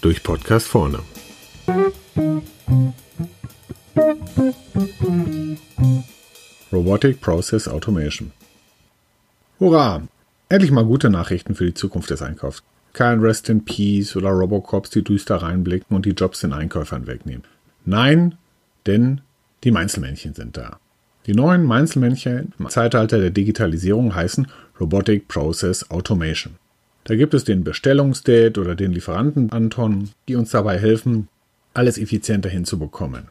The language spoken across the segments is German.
Durch Podcast vorne. Robotic Process Automation. Hurra! Endlich mal gute Nachrichten für die Zukunft des Einkaufs. Kein Rest in Peace oder Robocops, die düster reinblicken und die Jobs den Einkäufern wegnehmen. Nein, denn die Meinzelmännchen sind da. Die neuen Meinzelmännchen im Zeitalter der Digitalisierung heißen Robotic Process Automation. Da gibt es den Bestellungsdate oder den Lieferanten Anton, die uns dabei helfen, alles effizienter hinzubekommen.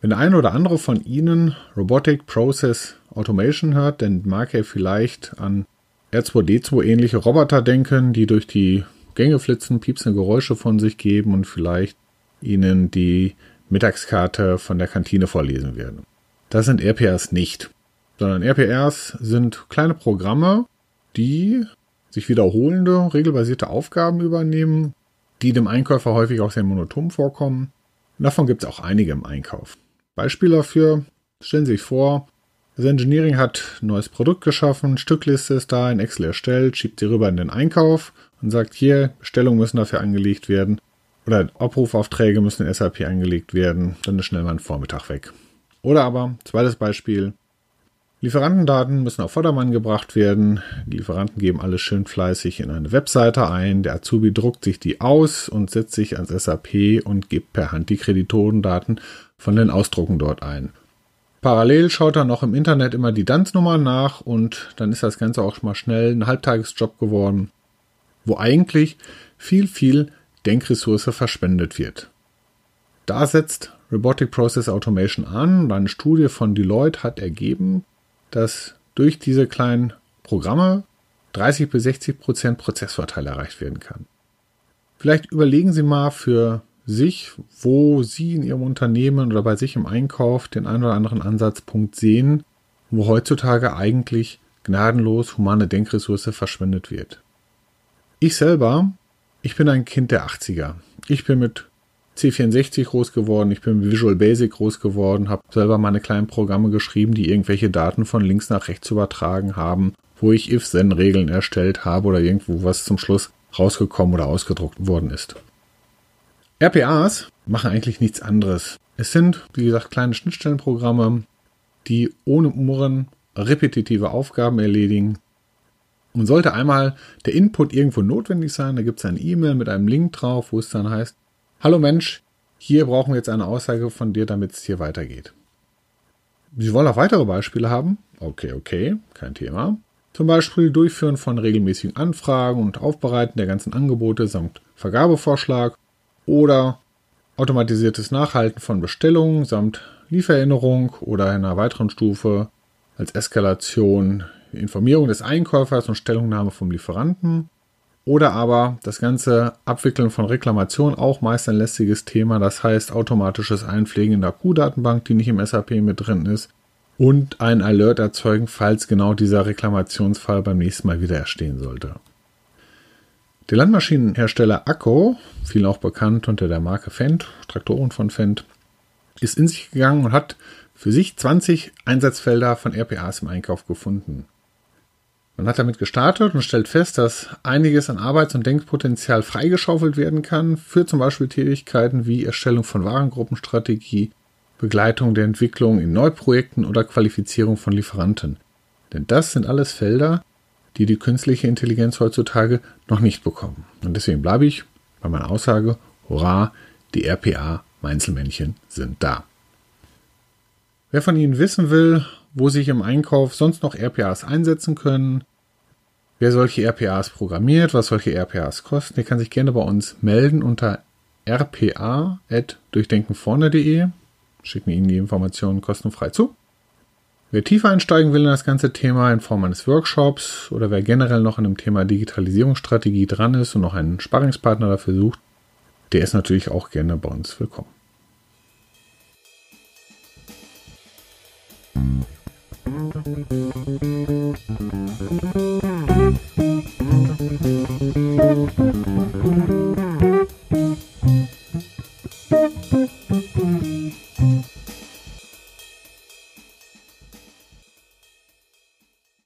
Wenn der eine oder andere von Ihnen Robotic Process Automation hört, dann mag er vielleicht an R2D2 ähnliche Roboter denken, die durch die Gänge flitzen, piepsende Geräusche von sich geben und vielleicht Ihnen die Mittagskarte von der Kantine vorlesen werden. Das sind RPRs nicht, sondern RPRs sind kleine Programme, die sich wiederholende, regelbasierte Aufgaben übernehmen, die dem Einkäufer häufig auch sehr monoton vorkommen. Davon gibt es auch einige im Einkauf. Beispiel dafür, stellen Sie sich vor, das Engineering hat ein neues Produkt geschaffen, Stückliste ist da, in Excel erstellt, schiebt sie rüber in den Einkauf und sagt, hier, Bestellungen müssen dafür angelegt werden oder Abrufaufträge müssen in SAP angelegt werden, dann ist schnell mal ein Vormittag weg. Oder aber, zweites Beispiel, Lieferantendaten müssen auf Vordermann gebracht werden. Die Lieferanten geben alles schön fleißig in eine Webseite ein. Der Azubi druckt sich die aus und setzt sich ans SAP und gibt per Hand die Kreditorendaten von den Ausdrucken dort ein. Parallel schaut er noch im Internet immer die Danznummer nach und dann ist das Ganze auch schon mal schnell ein Halbtagesjob geworden, wo eigentlich viel, viel Denkressource verschwendet wird. Da setzt Robotic Process Automation an eine Studie von Deloitte hat ergeben, dass durch diese kleinen Programme 30 bis 60 Prozent Prozessvorteil erreicht werden kann. Vielleicht überlegen Sie mal für sich, wo Sie in Ihrem Unternehmen oder bei sich im Einkauf den einen oder anderen Ansatzpunkt sehen, wo heutzutage eigentlich gnadenlos humane Denkressource verschwendet wird. Ich selber, ich bin ein Kind der 80er. Ich bin mit C64 groß geworden, ich bin Visual Basic groß geworden, habe selber meine kleinen Programme geschrieben, die irgendwelche Daten von links nach rechts übertragen haben, wo ich if-then-Regeln erstellt habe oder irgendwo was zum Schluss rausgekommen oder ausgedruckt worden ist. RPAs machen eigentlich nichts anderes. Es sind, wie gesagt, kleine Schnittstellenprogramme, die ohne Uhren repetitive Aufgaben erledigen. Und sollte einmal der Input irgendwo notwendig sein, da gibt es eine E-Mail mit einem Link drauf, wo es dann heißt, Hallo Mensch, hier brauchen wir jetzt eine Aussage von dir, damit es hier weitergeht. Sie wollen auch weitere Beispiele haben? Okay, okay, kein Thema. Zum Beispiel Durchführen von regelmäßigen Anfragen und Aufbereiten der ganzen Angebote samt Vergabevorschlag oder automatisiertes Nachhalten von Bestellungen samt Liefererinnerung oder einer weiteren Stufe als Eskalation Informierung des Einkäufers und Stellungnahme vom Lieferanten oder aber das ganze Abwickeln von Reklamationen, auch meist ein lästiges Thema, das heißt automatisches Einpflegen in der Q-Datenbank, die nicht im SAP mit drin ist. Und ein Alert erzeugen, falls genau dieser Reklamationsfall beim nächsten Mal wieder erstehen sollte. Der Landmaschinenhersteller Akko, viel auch bekannt unter der Marke Fendt, Traktoren von Fendt, ist in sich gegangen und hat für sich 20 Einsatzfelder von RPAs im Einkauf gefunden. Man hat damit gestartet und stellt fest, dass einiges an Arbeits- und Denkpotenzial freigeschaufelt werden kann für zum Beispiel Tätigkeiten wie Erstellung von Warengruppenstrategie, Begleitung der Entwicklung in Neuprojekten oder Qualifizierung von Lieferanten. Denn das sind alles Felder, die die künstliche Intelligenz heutzutage noch nicht bekommen. Und deswegen bleibe ich bei meiner Aussage, hurra, die RPA-Meinzelmännchen sind da. Wer von Ihnen wissen will, wo sich im Einkauf sonst noch RPAs einsetzen können, wer solche RPAs programmiert, was solche RPAs kosten, der kann sich gerne bei uns melden unter rpa.durchdenkenvorne.de. Schicken Ihnen die Informationen kostenfrei zu. Wer tiefer einsteigen will in das ganze Thema in Form eines Workshops oder wer generell noch an dem Thema Digitalisierungsstrategie dran ist und noch einen Sparringspartner dafür sucht, der ist natürlich auch gerne bei uns willkommen. You.